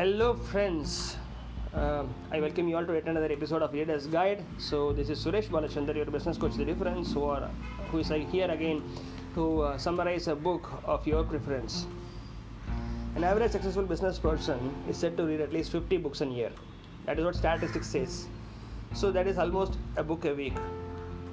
Hello, friends. Um, I welcome you all to yet another episode of Leaders Guide. So this is Suresh Balachandar, your business coach, the difference, who are who is here again to uh, summarize a book of your preference. An average successful business person is said to read at least 50 books a year. That is what statistics says. So that is almost a book a week.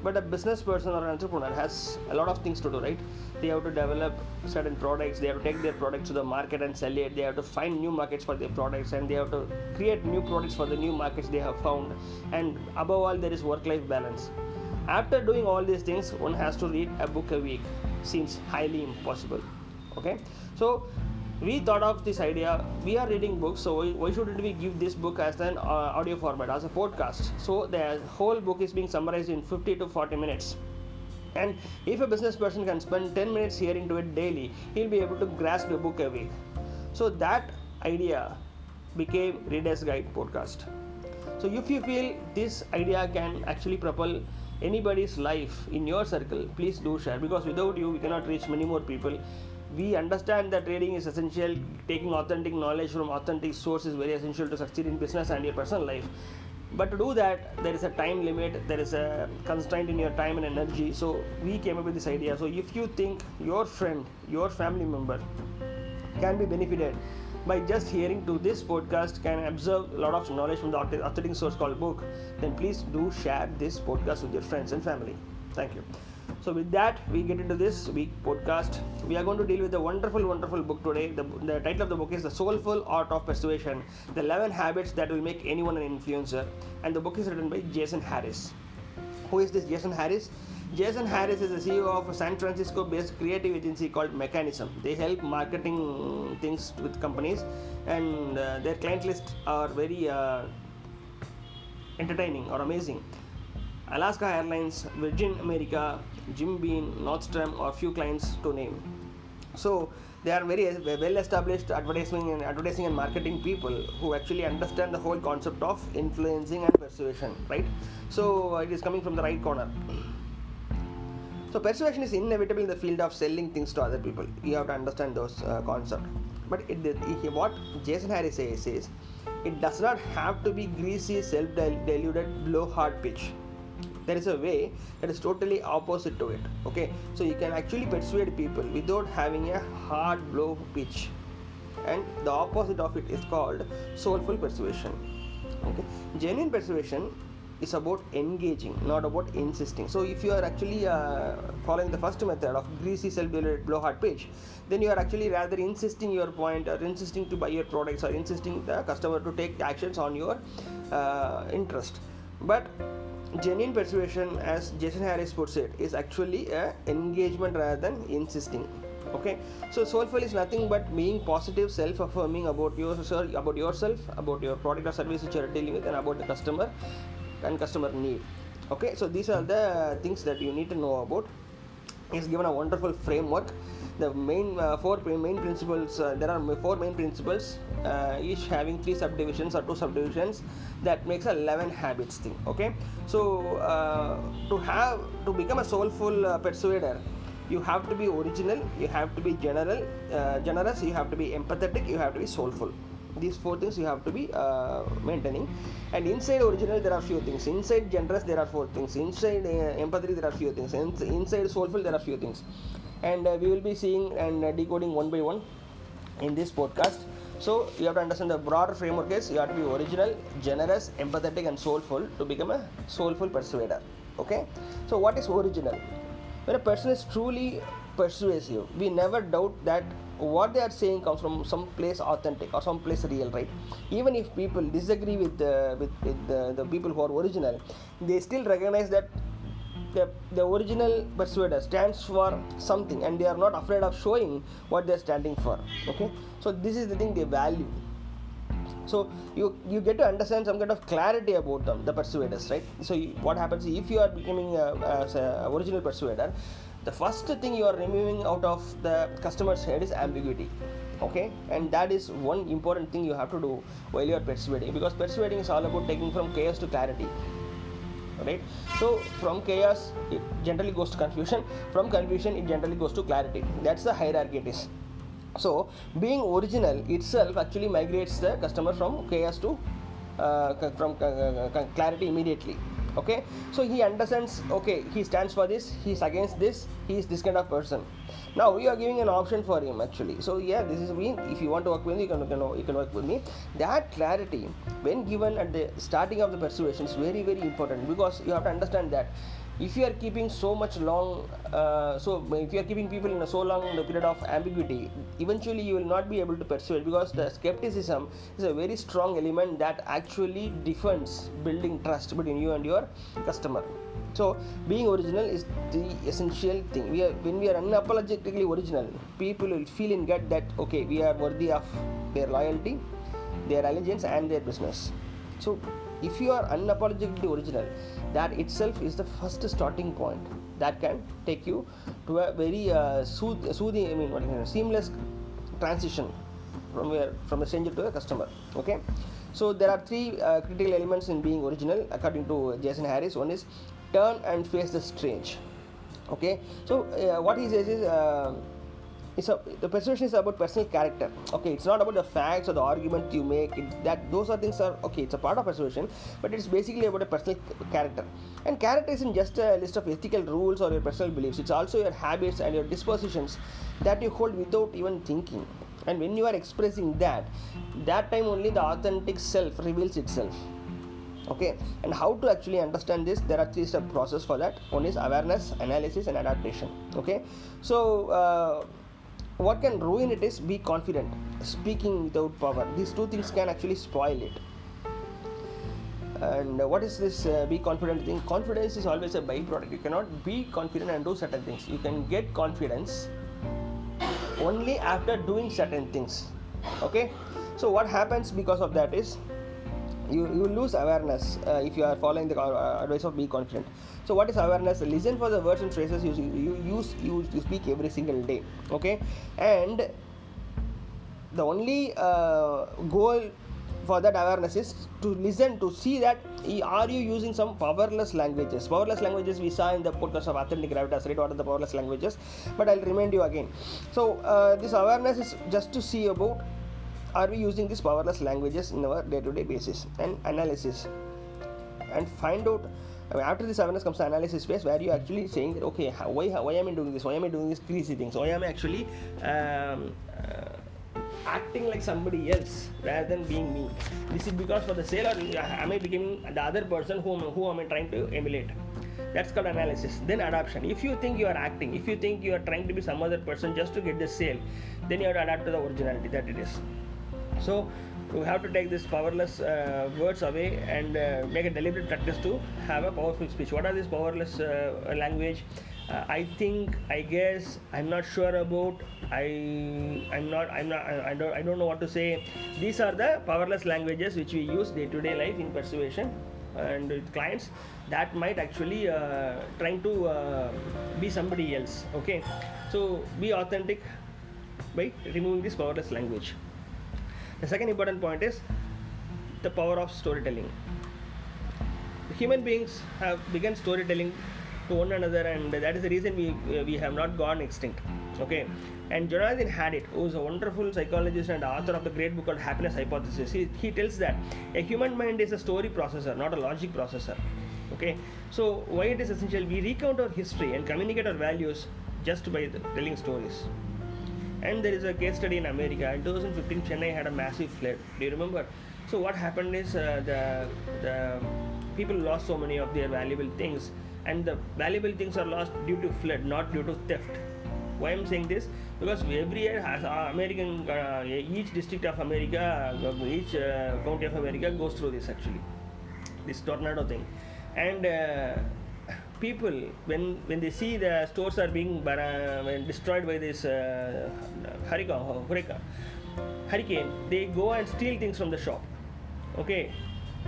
But a business person or an entrepreneur has a lot of things to do, right? They have to develop certain products, they have to take their products to the market and sell it, they have to find new markets for their products, and they have to create new products for the new markets they have found. And above all, there is work life balance. After doing all these things, one has to read a book a week. Seems highly impossible. Okay, so we thought of this idea. We are reading books so why, shouldn't we give this book as an uh, audio format as a podcast? So the whole book is being summarized in 50 to 40 minutes. And if a business person can spend 10 minutes hearing to it daily he'll be able to grasp a book a week so that idea became readers guide podcast. So if you feel this idea can actually propel anybody's life in your circle please do share because without you we cannot reach many more people we understand that trading is essential. Taking authentic knowledge from authentic source is very essential to succeed in business and your personal life. But to do that there is a time limit there is a constraint in your time and energy. So we came up with this idea. So if you think your friend your family member can be benefited by just hearing to this podcast can absorb a lot of knowledge from the authentic source called book then please do share this podcast with your friends and family. Thank you so with that we get into this week podcast. We are going to deal with a wonderful wonderful book today. The, the title of the book is the soulful art of persuasion the 11 habits that will make anyone an influencer. And the book is written by jason harris. Who is this jason harris? Jason harris is the ceo of a san francisco based creative agency called Mekanism. They help marketing things with companies and uh, their client list are very uh, entertaining or amazing. Alaska Airlines, Virgin America, Jim Beam, Nordstrom, or few clients to name. So they are very well established advertising and advertising and marketing people who actually understand the whole concept of influencing and persuasion, right? So it is coming from the right corner. So persuasion is inevitable in the field of selling things to other people. You have to understand those uh, concepts. But it, it, what Jason Harris says is, it does not have to be greasy, self-deluded, blow-hard pitch there is a way that is totally opposite to it okay? So you can actually persuade people without having a hard blow pitch. And the opposite of it is called soulful persuasion okay? Genuine persuasion is about engaging not about insisting. So if you are actually uh, following the first method of greasy self-deluded blow hard pitch then you are actually rather insisting your point or insisting to buy your products or insisting the customer to take actions on your uh, interest. But genuine persuasion as jason harris puts it is actually a engagement rather than insisting. Okay? So soulful is nothing but being positive self-affirming about yourself about yourself about your product or service which you are dealing with and about the customer and customer need. Okay? So these are the things that you need to know about. Is given a wonderful framework the main uh, four main principles uh, there are four main principles uh, each having three subdivisions or two subdivisions that makes a 11 habits thing okay? So uh, to have to become a soulful uh, persuader you have to be original you have to be general uh, generous you have to be empathetic you have to be soulful these four things you have to be uh, maintaining. And inside original there are few things. Inside generous there are four things. Inside uh, empathy there are few things. Inside soulful there are few things. And uh, we will be seeing and uh, decoding one by one in this podcast. So you have to understand the broader framework is you have to be original generous empathetic and soulful to become a soulful persuader. Okay? So what is original? When a person is truly persuasive we never doubt that what they are saying comes from some place authentic or some place real right? Even if people disagree with the with, with the, the people who are original they still recognize that the, the original persuader stands for something and they are not afraid of showing what they're standing for okay? So this is the thing they value. So you you get to understand some kind of clarity about them the persuaders right? So you, what happens if you are becoming a, as a original persuader the first thing you are removing out of the customer's head is ambiguity okay? And that is one important thing you have to do while you are persuading because persuading is all about taking from chaos to clarity right? So from chaos it generally goes to confusion. From confusion it generally goes to clarity. That's the hierarchy it is. So being original itself actually migrates the customer from chaos to uh, from c- clarity immediately okay? So he understands okay he stands for this he's against this he is this kind of person. Now we are giving an option for him actually. So yeah this is me. If you want to work with me you can, you can, you can work with me. That clarity when given at the starting of the persuasion is very very important because you have to understand that if you are keeping so much long uh, so if you are keeping people in a so long period of ambiguity eventually you will not be able to persuade because the skepticism is a very strong element that actually defends building trust between you and your customer. So being original is the essential thing. We are when we are unapologetically original people will feel in gut that okay we are worthy of their loyalty their allegiance and their business. So if you are unapologetically original that itself is the first starting point that can take you to a very uh, sooth- soothing i mean seamless transition from from a stranger to a customer okay? So there are three uh, critical elements in being original according to jason harris. One is turn and face the strange okay? So uh, what he says is uh, it's a, the persuasion is about personal character. Okay it's not about the facts or the argument you make. It, that those are things are okay it's a part of persuasion but it's basically about a personal character. And character isn't just a list of ethical rules or your personal beliefs. It's also your habits and your dispositions that you hold without even thinking. And when you are expressing that that time only the authentic self reveals itself. Okay and how to actually understand this? There are three step process for that. One is awareness analysis and adaptation. Okay so uh, what can ruin it is be confident speaking without power. These two things can actually spoil it. And what is this uh, be confident thing? Confidence is always a byproduct. You cannot be confident and do certain things. You can get confidence only after doing certain things. Okay? So what happens because of that is you, you lose awareness uh, if you are following the uh, advice of be confident so what is awareness? Listen for the words and phrases you, you use you, you speak every single day okay? And the only uh, goal for that awareness is to listen to see that are you using some powerless languages? Powerless languages we saw in the podcast of authentic gravitas right? What are the powerless languages? But i'll remind you again. So uh, this awareness is just to see about are we using these powerless languages in our day-to-day basis? And analysis. And find out I mean, after this awareness comes the analysis phase where you actually saying that okay why why am I doing this? Why am I doing these crazy things? Why am I actually um, uh, acting like somebody else rather than being me? This is because for the sale or am I becoming the other person whom who am I trying to emulate? That's called analysis. Then adoption. If you think you are acting if you think you are trying to be some other person just to get the sale then you have to adapt to the originality that it is. So we have to take these powerless uh, words away and uh, make a deliberate practice to have a powerful speech. What are these powerless uh, language? Uh, i think i guess i'm not sure about i i'm not i'm not I, I don't i don't know what to say. These are the powerless languages which we use day to day life in persuasion and with clients that might actually uh, trying to uh, be somebody else okay? So be authentic by removing this powerless language the second important point is the power of storytelling. Human beings have begun storytelling to one another, and that is the reason we we have not gone extinct. Okay, and Jonathan Haidt, who is a wonderful psychologist and author of the great book called Happiness Hypothesis, he, he tells that a human mind is a story processor, not a logic processor. Okay, so why it is essential? We recount our history and communicate our values just by the, telling stories. And there is a case study in America. In 2015, Chennai had a massive flood. Do you remember? So what happened is uh, the the people lost so many of their valuable things, and the valuable things are lost due to flood, not due to theft. Why I'm saying this? Because every year, has, uh, American uh, each district of America, uh, each uh, county of America goes through this actually, this tornado thing, and. People when when they see the stores are being destroyed by this uh, hurricane, hurricane hurricane they go and steal things from the shop. Okay?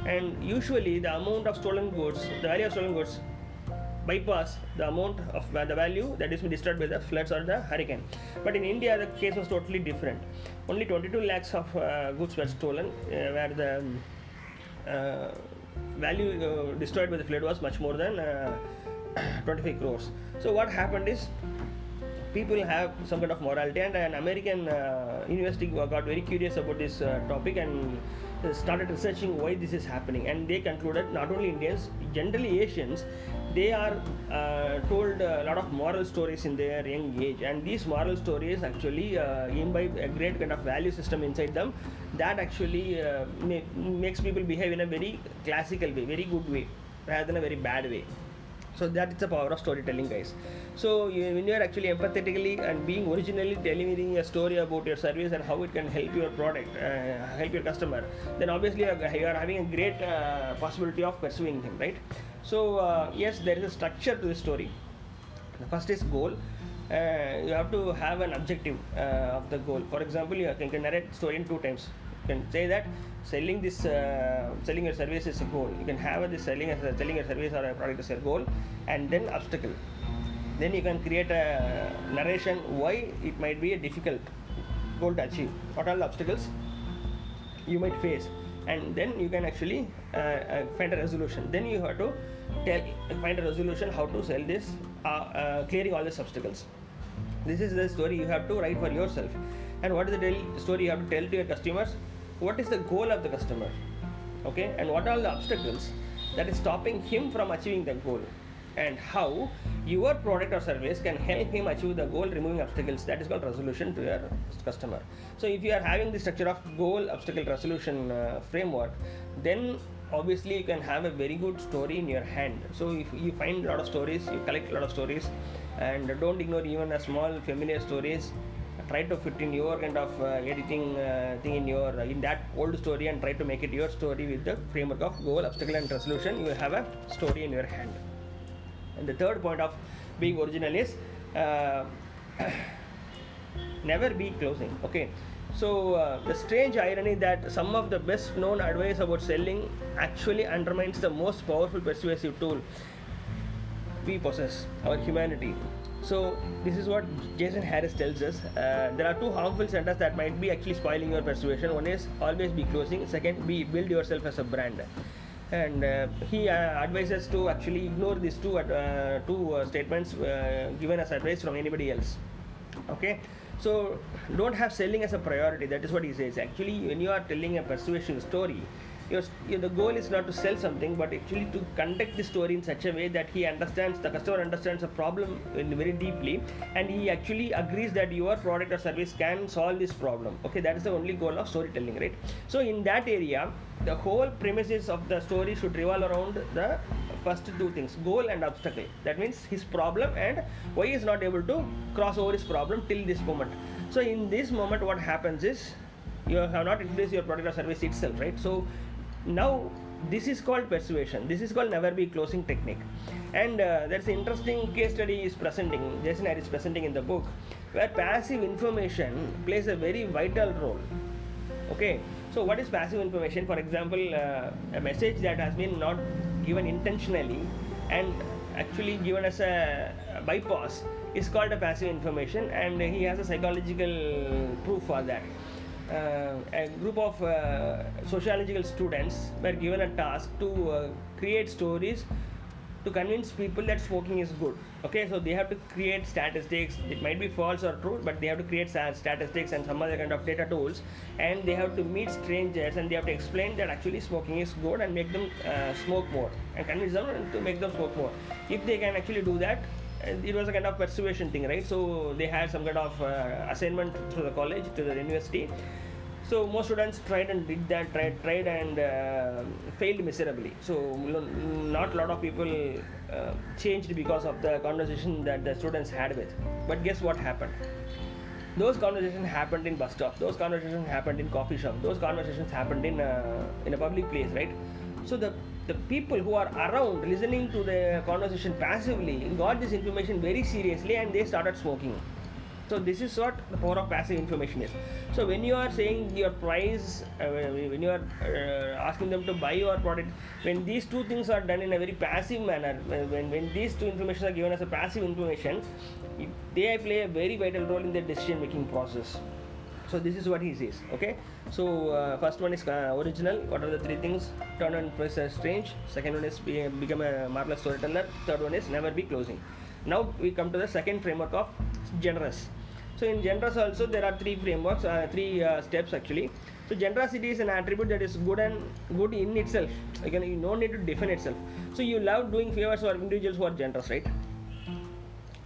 And usually the amount of stolen goods the value of stolen goods bypass the amount of uh, the value that is destroyed by the floods or the hurricane. But in india the case was totally different. Only 22 lakhs of uh, goods were stolen uh, where the um, uh, value uh, destroyed by the flood was much more than uh, 25 crores. So what happened is people have some kind of morality and an american uh, university got very curious about this uh, topic and started researching why this is happening. And they concluded not only indians generally asians they are uh, told a lot of moral stories in their young age. And these moral stories actually uh, imbibe a great kind of value system inside them that actually uh, ma- makes people behave in a very classical way very good way rather than a very bad way so that is the power of storytelling guys. So you, when you are actually empathetically and being originally telling a story about your service and how it can help your product uh, help your customer then obviously you are, having a great uh, possibility of pursuing him right? So uh, yes there is a structure to the story. The first is goal. Uh, you have to have an objective uh, of the goal. For example you can, can narrate story in two times. You can say that selling this uh, selling your service is a goal. You can have this selling as a, selling your service or a product as a goal and then obstacle. Then you can create a narration why it might be a difficult goal to achieve. What are the obstacles you might face? And then you can actually uh, uh, find a resolution. Then you have to tell find a resolution how to sell this uh, uh, clearing all these obstacles. This is the story you have to write for yourself. And what is the story you have to tell to your customers what is the goal of the customer? Okay and what are the obstacles that is stopping him from achieving the goal? And how your product or service can help him achieve the goal removing obstacles? That is called resolution to your customer. So if you are having the structure of goal obstacle resolution uh, framework then obviously you can have a very good story in your hand. So if you find a lot of stories you collect a lot of stories and don't ignore even a small familiar stories try to fit in your kind of uh, editing uh, thing in your uh, in that old story and try to make it your story with the framework of goal obstacle and resolution. You have a story in your hand. And the third point of being original is uh, never be closing. Okay. So uh, the strange irony that some of the best known advice about selling actually undermines the most powerful persuasive tool we possess our humanity so this is what jason harris tells us. Uh, there are two harmful centers that might be actually spoiling your persuasion. One is always be closing. Second be build yourself as a brand. And uh, he uh, advises to actually ignore these two uh, two uh, statements uh, given as advice from anybody else. Okay? So don't have selling as a priority. That is what he says. Actually when you are telling a persuasion story your, your, the goal is not to sell something but actually to conduct the story in such a way that he understands the customer understands the problem very deeply and he actually agrees that your product or service can solve this problem. Okay that is the only goal of storytelling right? So in that area the whole premises of the story should revolve around the first two things goal and obstacle. That means his problem and why he is not able to cross over his problem till this moment. So in this moment what happens is you have not introduced your product or service itself right? So now this is called persuasion. This is called never be closing technique. And uh, there's an interesting case study is presenting jason harris presenting in the book where passive information plays a very vital role. Okay? So what is passive information? For example uh, a message that has been not given intentionally and actually given as a bypass is called a passive information and he has a psychological proof for that a group of uh, sociological students were given a task to uh, create stories to convince people that smoking is good. Okay so they have to create statistics. It might be false or true but they have to create sta- statistics and some other kind of data tools. And they have to meet strangers and they have to explain that actually smoking is good and make them uh, smoke more and convince them to make them smoke more. If they can actually do that uh, it was a kind of persuasion thing right? So they had some kind of uh, assignment to the college to the university. So most students tried and did that tried tried and uh, failed miserably. So not a lot of people uh, changed because of the conversation that the students had with. But guess what happened? Those conversations happened in bus stop. Those conversations happened in coffee shop. Those conversations happened in uh, in a public place right? So the the people who are around listening to the conversation passively got this information very seriously and they started smoking. So this is what the power of passive information is. So when you are saying your price uh, when you are uh, asking them to buy your product when these two things are done in a very passive manner when, when these two information are given as a passive information they play a very vital role in the decision making process so this is what he says okay? So uh, first one is uh, original. What are the three things? Turn and press uh, strange. Second one is be, become a marvelous storyteller. Third one is never be closing. Now we come to the second framework of generous so in generous also there are three frameworks uh, three uh, steps actually. So generosity is an attribute that is good and good in itself. Again you don't need to define itself. So you love doing favors for individuals who are generous right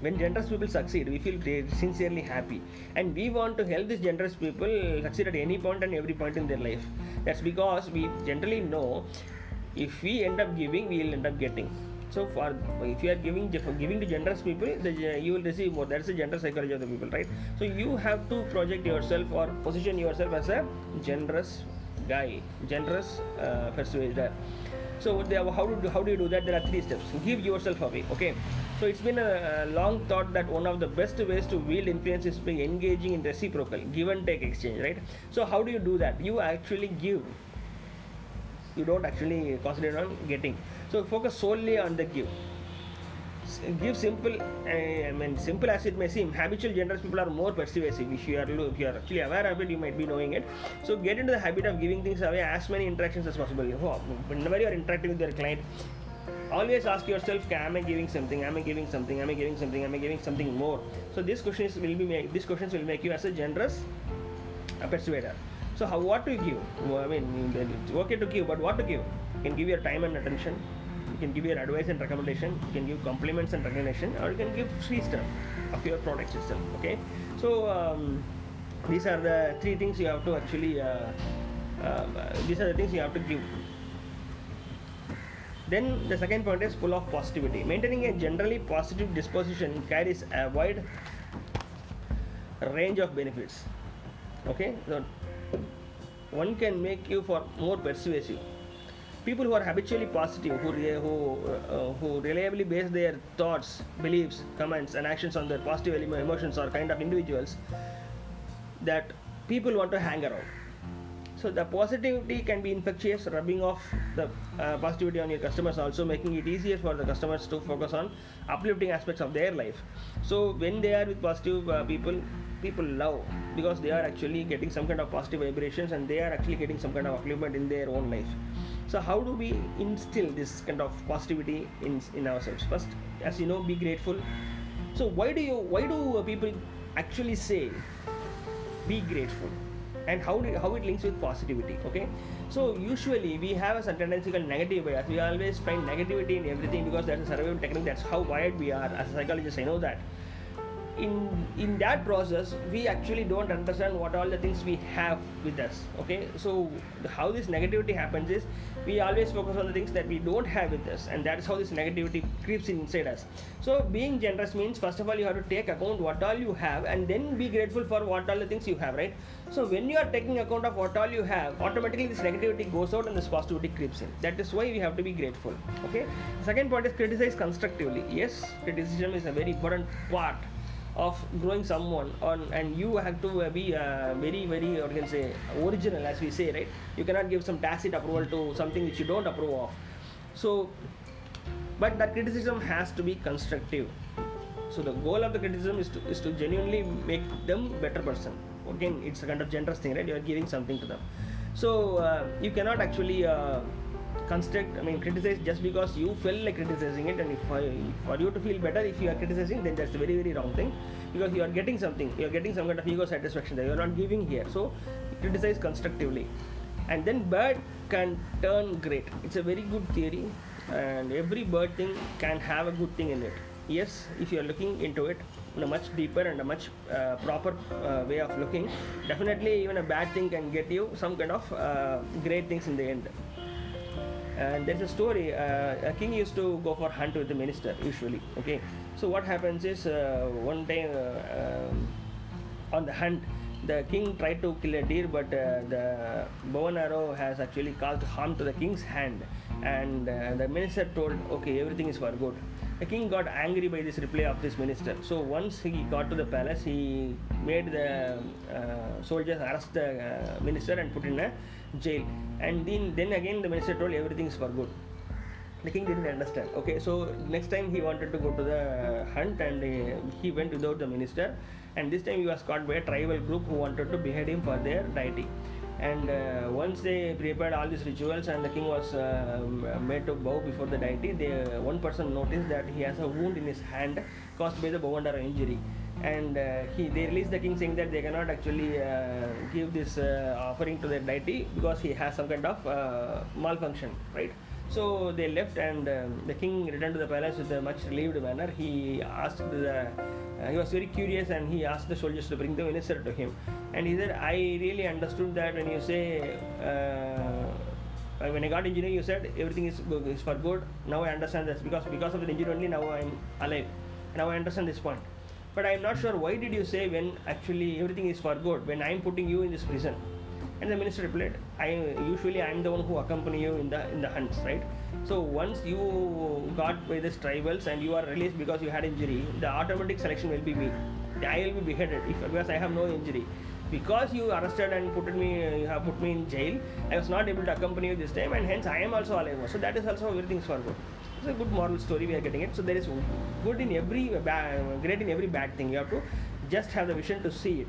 when generous people succeed we feel sincerely happy. And we want to help these generous people succeed at any point and every point in their life. That's because we generally know if we end up giving we will end up getting. So for if you are giving giving to generous people the, you will receive more. That's the generous psychology of the people right? So you have to project yourself or position yourself as a generous guy generous uh, persuader so they, how do how do you do that? There are three steps. Give yourself away okay? So it's been a, a long thought that one of the best ways to wield influence is by engaging in reciprocal give and take exchange right? So how do you do that? You actually give. You don't actually concentrate on getting. So focus solely on the give give simple uh, i mean simple as it may seem habitual generous people are more persuasive. If you are if you are actually aware of it you might be knowing it. So get into the habit of giving things away as many interactions as possible. Oh, whenever you are interacting with your client always ask yourself am i giving something? Am i giving something? Am i giving something? Am i giving something more? So these questions will be make, these questions will make you as a generous a persuader. So how what you give? I mean it's okay to give but what to give? You can give your time and attention can give your advice and recommendation you can give compliments and recognition or you can give free stuff of your products itself okay? So um, these are the three things you have to actually uh, uh, these are the things you have to give. Then the second point is full of positivity. Maintaining a generally positive disposition carries a wide range of benefits okay? So one can make you for more persuasive people who are habitually positive who re- who uh, who reliably base their thoughts beliefs comments and actions on their positive emo- emotions are kind of individuals that people want to hang around. So the positivity can be infectious rubbing off the uh, positivity on your customers also making it easier for the customers to focus on uplifting aspects of their life. So when they are with positive uh, people people love because they are actually getting some kind of positive vibrations and they are actually getting some kind of upliftment in their own life so how do we instill this kind of positivity in in ourselves? First as you know be grateful. So why do you why do uh, people actually say be grateful? And how do, how it links with positivity okay? So usually we have a certain tendency called negative bias. We always find negativity in everything because that's a survival technique. That's how wired we are as a psychologist. I know that in in that process we actually don't understand what all the things we have with us okay? So how this negativity happens is we always focus on the things that we don't have with us and that is how this negativity creeps inside us. So being generous means first of all you have to take account what all you have and then be grateful for what all the things you have right? So when you are taking account of what all you have automatically this negativity goes out and this positivity creeps in. That is why we have to be grateful okay? Second point is criticize constructively. Yes criticism is a very important part of growing someone on and you have to uh, be uh, very very or can say original as we say right? You cannot give some tacit approval to something which you don't approve of. So but that criticism has to be constructive. So the goal of the criticism is to is to genuinely make them better person. Again it's a kind of generous thing right? You are giving something to them. So uh, you cannot actually uh, construct i mean criticize just because you feel like criticizing it and if I, for you to feel better if you are criticizing then that's a very very wrong thing because you are getting something you are getting some kind of ego satisfaction that you are not giving here. So criticize constructively. And then bad can turn great. It's a very good theory and every bird thing can have a good thing in it. Yes if you are looking into it in a much deeper and a much uh, proper uh, way of looking definitely even a bad thing can get you some kind of uh, great things in the end and there's a story uh, a king used to go for hunt with the minister usually okay? So what happens is uh, one day uh, um, on the hunt the king tried to kill a deer but uh, the bow and arrow has actually caused harm to the king's hand. And uh, the minister told okay everything is for good. The king got angry by this reply of this minister. So once he got to the palace he made the uh, soldiers arrest the uh, minister and put in a jail. And then then again the minister told everything is for good. The king didn't understand. Okay so next time he wanted to go to the hunt and uh, he went without the minister. And this time he was caught by a tribal group who wanted to behead him for their deity and uh, once they prepared all these rituals and the king was uh, made to bow before the deity they, one person noticed that he has a wound in his hand caused by the bow and arrow injury and uh, he they released the king saying that they cannot actually uh, give this uh, offering to their deity because he has some kind of uh, malfunction right so they left and um, the king returned to the palace with a much relieved manner he asked the uh, he was very curious and he asked the soldiers to bring the minister to him and he said i really understood that when you say uh, when I got engineering, you said everything is, is for good. Now I understand this because because of the engineer only now I am alive. Now I understand this point. But I am not sure why did you say when actually everything is for good when I am putting you in this prison. And the minister replied, I usually I am the one who accompany you in the in the hunts, right? So once you got by these tribals and you are released because you had injury, the automatic selection will be me. I will be beheaded if because I have no injury because you arrested and put me you have put me in jail i was not able to accompany you this time and hence i am also alive. So that is also everything is for good it's a good moral story we are getting it. So there is good in every bad, great in every bad thing. You have to just have the vision to see it.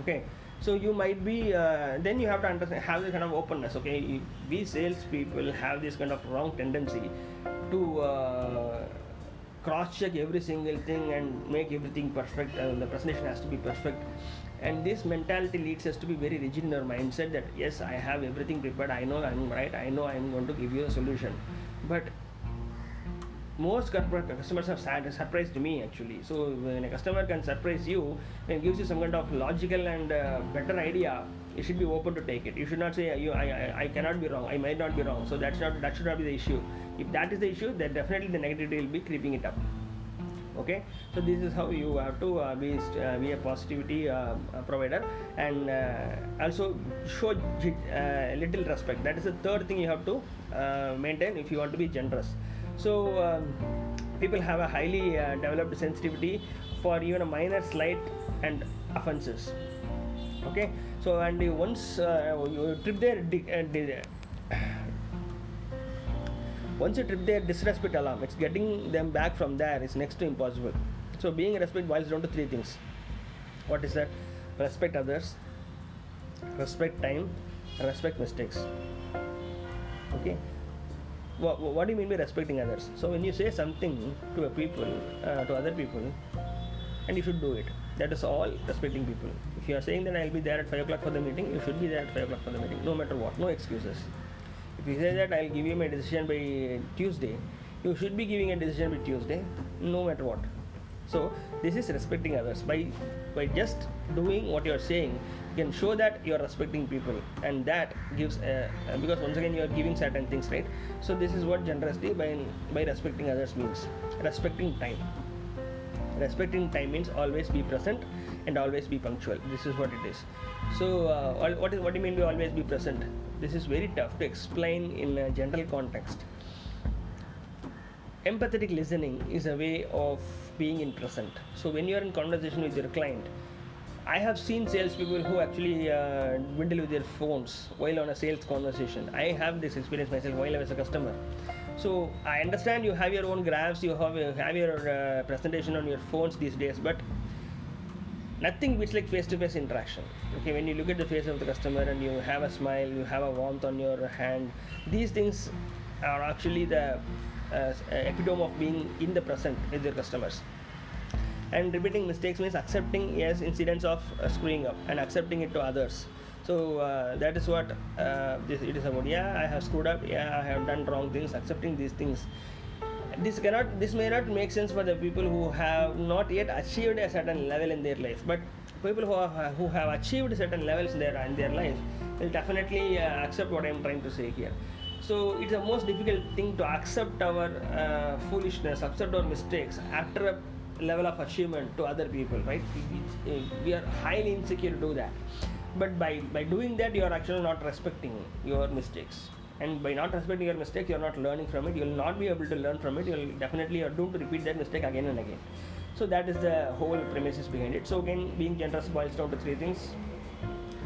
Okay. So you might be uh, then you have to understand have this kind of openness. Okay. We sales people have this kind of wrong tendency to uh, cross check every single thing and make everything perfect. The presentation has to be perfect and this mentality leads us to be very rigid in our mindset that yes i have everything prepared i know i'm right i know i'm going to give you a solution but most customers have surprised me actually. So when a customer can surprise you and gives you some kind of logical and uh, better idea, you should be open to take it. You should not say you I, I, I cannot be wrong. I might not be wrong. So that's not that should not be the issue. If that is the issue, then definitely the negativity will be creeping it up. Okay, so this is how you have to uh, be uh, be a positivity uh, uh, provider and uh, also show uh, little respect. That is the third thing you have to maintain if you want to be generous. So um, people have a highly developed sensitivity for even a minor slight and offenses. Okay, so and once you trip their once you trip their disrespect alarm, it's getting them back from there is next to impossible. So being respect boils down to three things. What is that? Respect others, respect time, respect mistakes. Okay. What, what do you mean by respecting others? So when you say something to a people, uh, to other people, and you should do it. That is all respecting people. If you are saying that I'll be there at five o'clock for the meeting, you should be there at five o'clock for the meeting, no matter what. No excuses. If you say that I'll give you my decision by Tuesday, you should be giving a decision by Tuesday, no matter what. So this is respecting others. By by just doing what you are saying, you can show that you are respecting people, and that gives a, uh, because once again you are giving certain things, right? So this is what generosity by by respecting others means. Respecting time. Respecting time means always be present and always be punctual. This is what it is. So, uh, what is what do you mean by always be present? This is very tough to explain in a general context. Empathetic listening is a way of being in present. So, when you are in conversation with your client, I have seen salespeople who actually uh, dwindle with their phones while on a sales conversation. I have this experience myself while I was a customer. So I understand you have your own graphs, you have, you have your uh, presentation on your phones these days, but nothing beats like face-to-face interaction. Okay, when you look at the face of the customer and you have a smile, you have a warmth on your hand, these things are actually the uh, epitome of being in the present with your customers. And repeating mistakes means accepting yes incidents of uh, screwing up and accepting it to others. So uh, that is what uh, this it is about. Yeah i have screwed up. Yeah i have done wrong things. Accepting these things this cannot this may not make sense for the people who have not yet achieved a certain level in their life but people who have, who have achieved certain levels in their in their life will definitely uh, accept what i am trying to say here. So it's the most difficult thing to accept our uh, foolishness accept our mistakes after a level of achievement to other people right? We- we are highly insecure to do that. But by by doing that you are actually not respecting your mistakes and by not respecting your mistake you are not learning from it. You will not be able to learn from it. You will definitely are doomed to repeat that mistake again and again. So that is the whole premises behind it. So again being generous boils down to three things.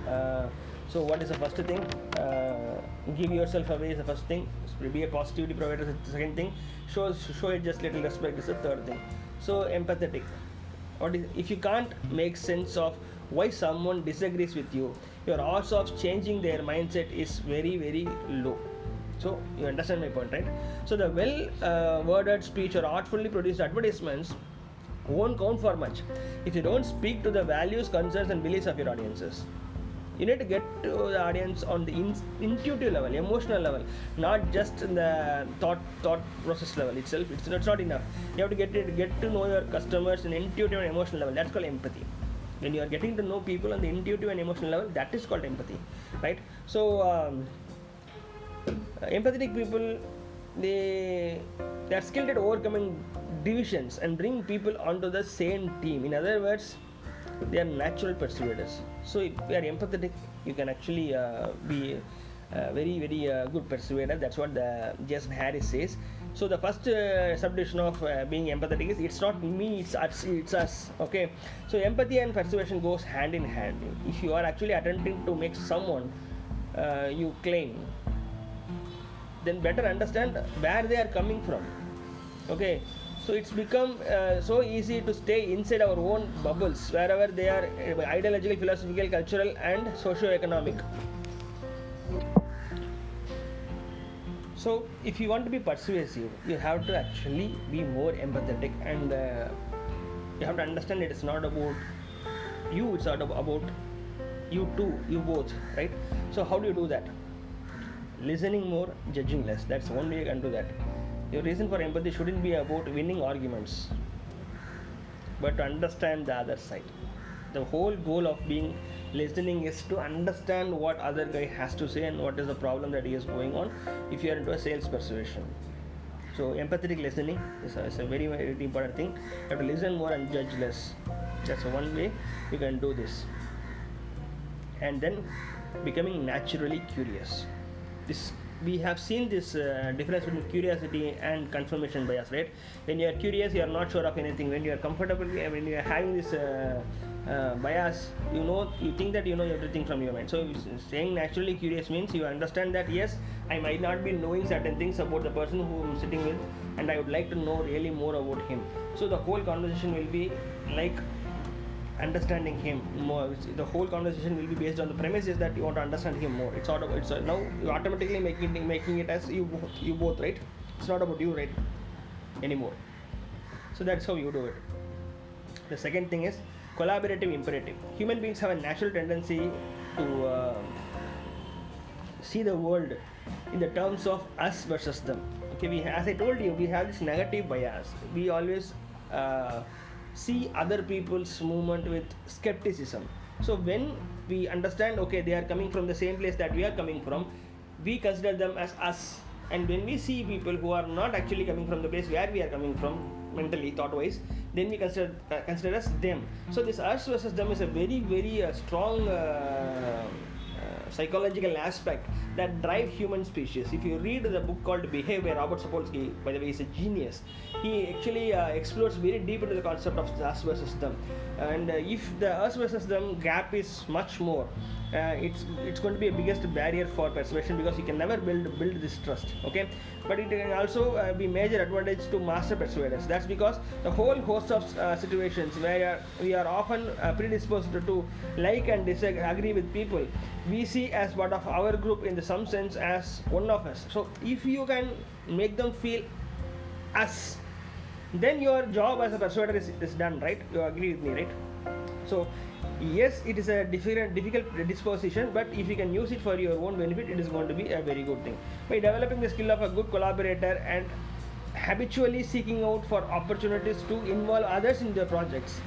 Uh, so what is the first thing? Uh, give yourself away is the first thing. Be a positivity provider is the second thing. Show show it just little respect is the third thing. So empathetic. What is if you can't make sense of why someone disagrees with you your odds of changing their mindset is very very low. So you understand my point right? So the well uh, worded speech or artfully produced advertisements won't count for much if you don't speak to the values concerns and beliefs of your audiences. You need to get to the audience on the in- intuitive level emotional level not just in the thought thought process level itself. It's, it's not enough. You have to get it, get to know your customers in intuitive and emotional level. That's called empathy when you are getting to know people on the intuitive and emotional level that is called empathy right? So um, empathetic people they they are skilled at overcoming divisions and bring people onto the same team. In other words they are natural persuaders. So if you are empathetic you can actually uh, be very very uh, good persuader. That's what the jason harris says so the first uh, subdivision of uh, being empathetic is it's not me it's us it's us okay? So empathy and persuasion goes hand in hand. If you are actually attempting to make someone uh, you claim then better understand where they are coming from okay? So it's become uh, so easy to stay inside our own bubbles wherever they are uh, ideological philosophical cultural and socio-economic so if you want to be persuasive you have to actually be more empathetic and uh, you have to understand it is not about you it's not ab- about you two you both right? So how do you do that? Listening more judging less. That's one way you can do that. Your reason for empathy shouldn't be about winning arguments but to understand the other side. The whole goal of being listening is to understand what other guy has to say and what is the problem that he is going on if you are into a sales persuasion. So empathetic listening is a, is a very very important thing. You have to listen more and judge less. That's one way you can do this. And then becoming naturally curious. This we have seen this uh, difference between curiosity and confirmation bias right? When you are curious you are not sure of anything. When you are comfortable when you are having this uh, uh, bias. You know you think that you know everything from your mind. So saying naturally curious means you understand that yes i might not be knowing certain things about the person who i'm sitting with and i would like to know really more about him. So the whole conversation will be like understanding him more. The whole conversation will be based on the premise is that you want to understand him more. It's not about it's uh, now you automatically making it making it as you both you both right? It's not about you right? Anymore. So that's how you do it. The second thing is collaborative imperative. Human beings have a natural tendency to uh, see the world in the terms of us versus them. Okay we as i told you we have this negative bias. We always uh, see other people's movement with skepticism. So when we understand okay they are coming from the same place that we are coming from we consider them as us and when we see people who are not actually coming from the place where we are coming from mentally thought wise then we consider uh, consider as them. So this us versus them is a very very uh, strong uh, psychological aspect that drive human species. If you read the book called Behavior, Robert Sapolsky, by the way, is a genius. He actually uh, explores very deep into the concept of us versus them. And uh, if the us versus them gap is much more, uh, it's it's going to be a biggest barrier for persuasion because you can never build build this trust. Okay, but it can also uh, be major advantage to master persuaders. That's because the whole host of uh, situations where we are often uh, predisposed to like and disagree with people, we see as part of our group in the some sense as one of us. So if you can make them feel us, then your job as a persuader is, is done, right? You agree with me, right? So yes, it is a different, difficult disposition, but if you can use it for your own benefit, it is going to be a very good thing. By developing the skill of a good collaborator and habitually seeking out for opportunities to involve others in their projects,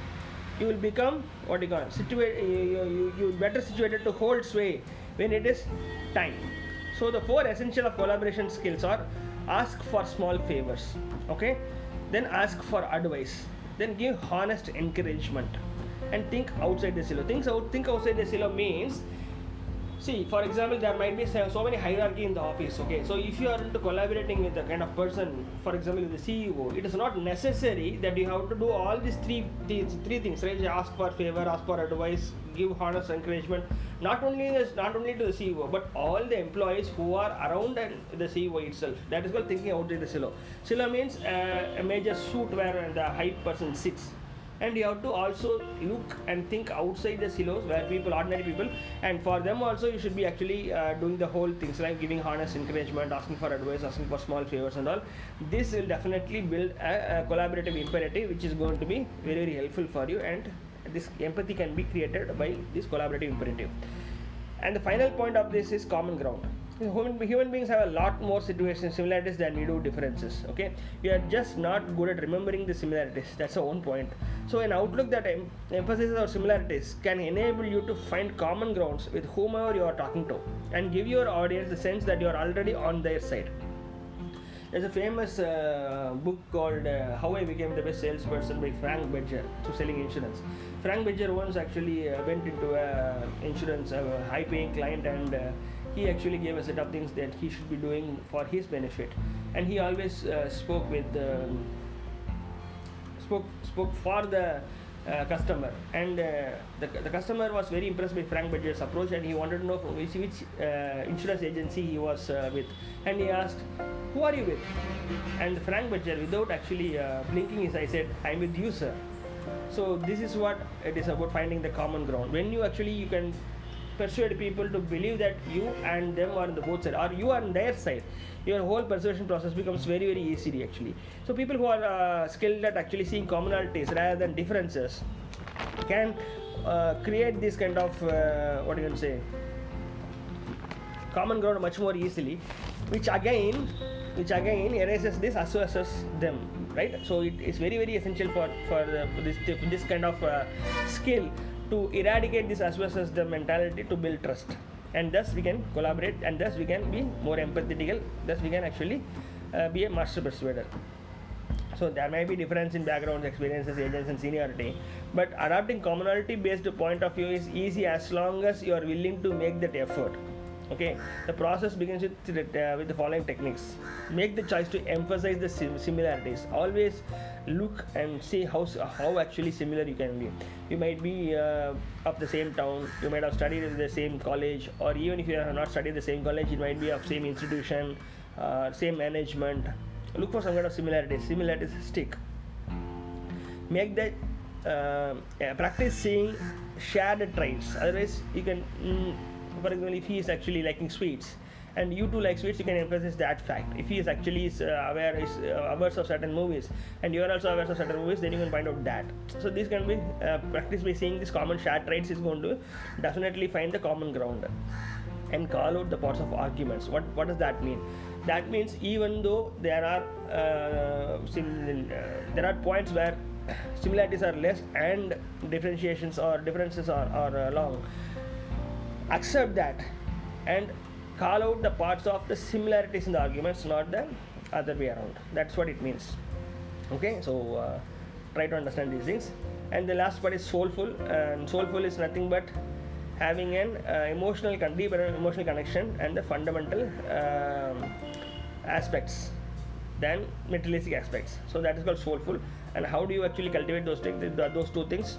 you will become what you call situate. You, you, you better situated to hold sway when it is time. So the four essential of collaboration skills are ask for small favors, okay? Then ask for advice. Then give honest encouragement and think outside the silo. Think out think outside the silo means see for example there might be so many hierarchy in the office okay? So if you are into collaborating with a kind of person for example the ceo it is not necessary that you have to do all these three these three things right? Ask for favor ask for advice give honest encouragement not only this, not only to the ceo but all the employees who are around the ceo itself. That is called thinking outside the silo. Silo means uh, a major suit where the high person sits and you have to also look and think outside the silos where people ordinary people and for them also you should be actually uh, doing the whole things like giving honest encouragement asking for advice asking for small favors and all. This will definitely build a, a collaborative imperative which is going to be very very helpful for you and this empathy can be created by this collaborative imperative. And the final point of this is common ground human, human beings have a lot more situations similarities than we do differences okay? We are just not good at remembering the similarities that's the one point. So an outlook that em- emphasizes our similarities can enable you to find common grounds with whomever you are talking to and give your audience the sense that you are already on their side. There's a famous uh, book called uh, How I Became the Best Salesperson by Frank Bettger to selling insurance. Frank Bettger once actually uh, went into a insurance, a high-paying client, and uh, he actually gave a set of things that he should be doing for his benefit. And he always uh, spoke with um, spoke spoke for the uh, customer. And uh, the, the customer was very impressed by Frank Bettger's approach and he wanted to know which, which uh, insurance agency he was uh, with. And he asked who are you with? And Frank Bettger without actually uh, blinking his eye said I'm with you sir. So this is what it is about finding the common ground. When you actually you can persuade people to believe that you and them are on the both side or you are on their side your whole persuasion process becomes very very easy actually. So people who are uh, skilled at actually seeing commonalities rather than differences can uh, create this kind of uh, what do you can say common ground much more easily which again which again erases this assesses them right? So it is very very essential for for, uh, for this this kind of uh, skill to eradicate this assesses the mentality to build trust. And thus we can collaborate and thus we can be more empathetical. Thus we can actually uh, be a master persuader. So there may be difference in backgrounds experiences ages and seniority. But adopting commonality based point of view is easy as long as you are willing to make that effort okay the process begins with, uh, with the following techniques. Make the choice to emphasize the sim- similarities. Always look and see how how actually similar you can be. You might be uh, of the same town you might have studied in the same college or even if you have not studied the same college it might be of same institution uh, same management. Look for some kind of similarities. Similarities stick. Make that uh, yeah, practice seeing shared traits. Otherwise you can mm, for example if he is actually liking sweets and you too like sweets you can emphasize that fact. If he is actually is, uh, aware is uh, aware of certain movies and you are also aware of certain movies then you can find out that. So this can be uh, practice by seeing this common shared traits is going to definitely find the common ground and call out the parts of arguments. What what does that mean? That means even though there are uh, sim- uh, there are points where similarities are less and differentiations or differences are, are uh, long accept that and call out the parts of the similarities in the arguments not the other way around. That's what it means. Okay so uh, try to understand these things. And the last part is soulful and soulful is nothing but having an uh, emotional con- deep emotional connection and the fundamental um, aspects than materialistic aspects. So that is called soulful. And how do you actually cultivate those things those two things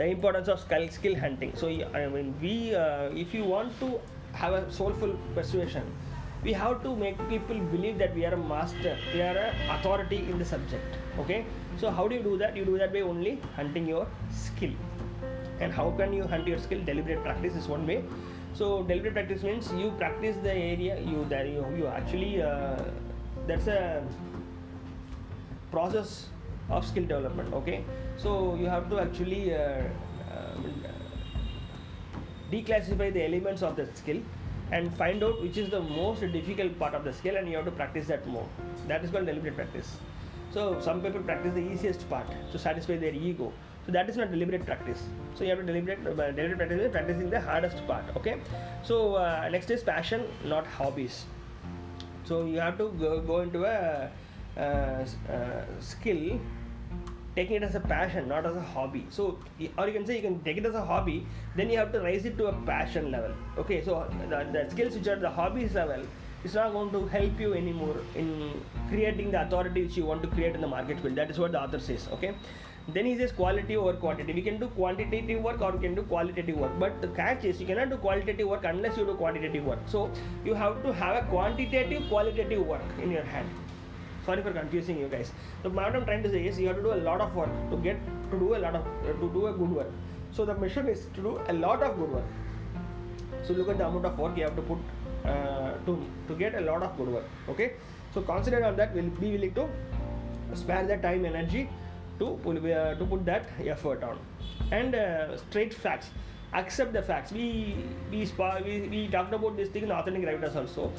the importance of skill, skill hunting. So I mean we uh, if you want to have a soulful persuasion we have to make people believe that we are a master we are a authority in the subject okay? So how do you do that? You do that by only hunting your skill. And how can you hunt your skill? Deliberate practice is one way. So deliberate practice means you practice the area you that you, you actually uh, that's a process of skill development okay? So you have to actually uh, um, declassify the elements of the skill and find out which is the most difficult part of the skill and you have to practice that more. That is called deliberate practice. So some people practice the easiest part to satisfy their ego. So that is not deliberate practice. So you have to deliberate uh, deliberate practice is practicing the hardest part okay? So uh, next is passion not hobbies. So you have to go, go into a uh, uh, skill taking it as a passion not as a hobby. So or you can say you can take it as a hobby then you have to raise it to a passion level. Okay so the, the skills which are the hobbies level is not going to help you anymore in creating the authority which you want to create in the market field that is what the author says okay? Then he says quality over quantity. We can do quantitative work or we can do qualitative work. But the catch is you cannot do qualitative work unless you do quantitative work. So you have to have a quantitative qualitative work in your hand Sorry for confusing you guys. So what I'm trying to say is you have to do a lot of work to get to do a lot of uh, to do a good work. So the mission is to do a lot of good work. So look at the amount of work you have to put uh, to to get a lot of good work. Okay. So consider on that. we'll be willing to spare the time, energy to pull, uh, to put that effort on. And uh, straight facts. Accept the facts. We we, we we talked about this thing in authentic writers also.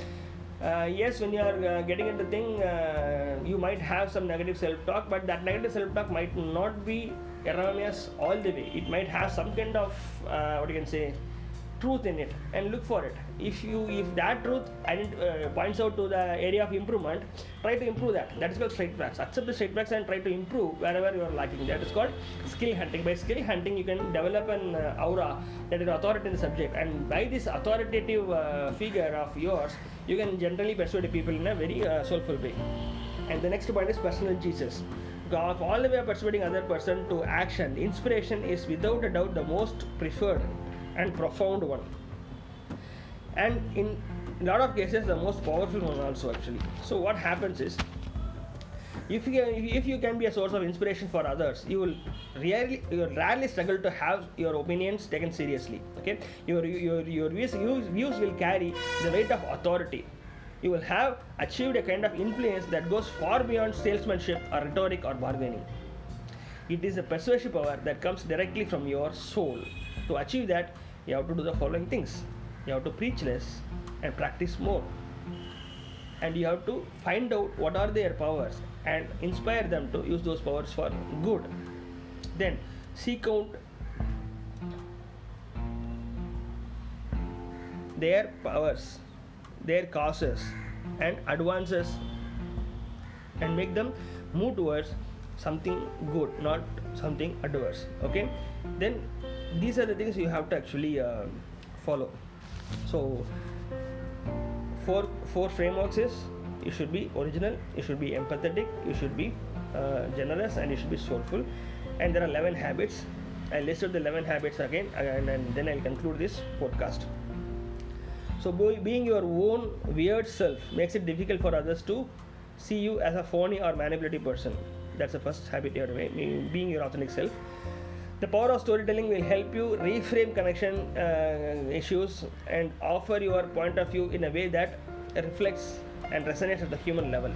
Uh, yes, when you are uh, getting into thing, uh, you might have some negative self-talk, but that negative self-talk might not be erroneous all the way. It might have some kind of uh, what you can say truth in it and look for it. If you if that truth ident- uh, points out to the area of improvement try to improve that. That is called straight facts accept the straight facts and try to improve wherever you are lacking. That is called skill hunting. By skill hunting you can develop an uh, aura that is authority in the subject. And by this authoritative uh, figure of yours you can generally persuade people in a very uh, soulful way. And the next point is personal jesus. Of all the way of persuading other person to action inspiration is without a doubt the most preferred and profound one. And in a lot of cases the most powerful one also actually. So what happens is if you if you can be a source of inspiration for others you will rarely you will rarely struggle to have your opinions taken seriously okay? Your your your views, views will carry the weight of authority. You will have achieved a kind of influence that goes far beyond salesmanship or rhetoric or bargaining. It is a persuasive power that comes directly from your soul. To achieve that you have to do the following things. You have to preach less and practice more. And you have to find out what are their powers and inspire them to use those powers for good. Then seek out their powers their causes and advances and make them move towards something good not something adverse. Okay? Then these are the things you have to actually uh, follow. So four four frameworks is you should be original you should be empathetic you should be uh, generous and you should be soulful. And there are 11 habits. I listed the 11 habits again and, and then i'll conclude this podcast. So being your own weird self makes it difficult for others to see you as a phony or manipulative person. That's the first habit you have to make being your authentic self the power of storytelling will help you reframe connection uh, issues and offer your point of view in a way that reflects and resonates at the human level.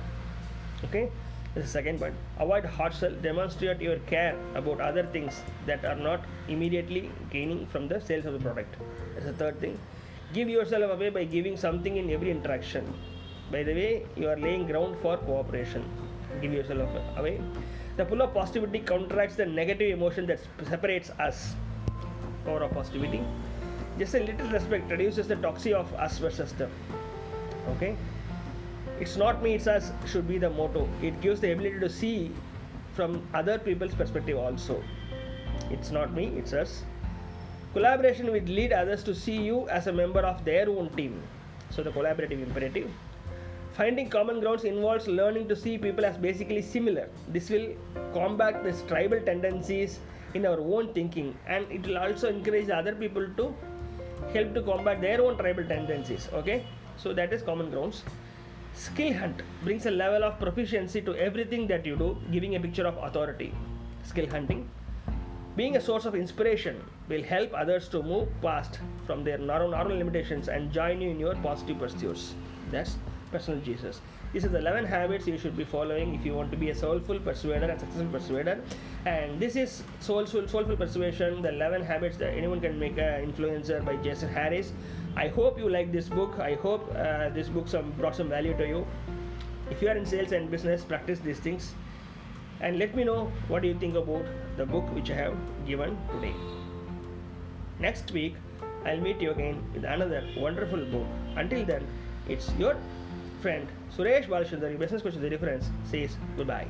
Okay, this is second point. Avoid hard sell. Demonstrate your care about other things that are not immediately gaining from the sales of the product. That's the third thing. Give yourself away by giving something in every interaction. By the way, you are laying ground for cooperation. Give yourself away the pull of positivity counteracts the negative emotion that separates us. Power of positivity. Just a little respect reduces the toxicity of us versus them. Okay? It's not me, it's us should be the motto. It gives the ability to see from other people's perspective also. It's not me, it's us. Collaboration will lead others to see you as a member of their own team. So the collaborative imperative. Finding common grounds involves learning to see people as basically similar. This will combat these tribal tendencies in our own thinking and it will also encourage other people to help to combat their own tribal tendencies. Okay, so that is common grounds. Skill hunt brings a level of proficiency to everything that you do, giving a picture of authority. Skill hunting. Being a source of inspiration will help others to move past from their normal, normal limitations and join you in your positive pursuits. That's personal Jesus. These are the 11 habits you should be following if you want to be a soulful persuader and successful persuader. And this is soulful, soulful persuasion, the 11 habits that anyone can make an influencer by Jason Harris. I hope you like this book. I hope uh, this book some brought some value to you. If you are in sales and business, practice these things. And let me know what you think about the book which I have given today. Next week, I'll meet you again with another wonderful book. Until then, it's your friend Suresh Balachandari, business coach of the difference, says goodbye.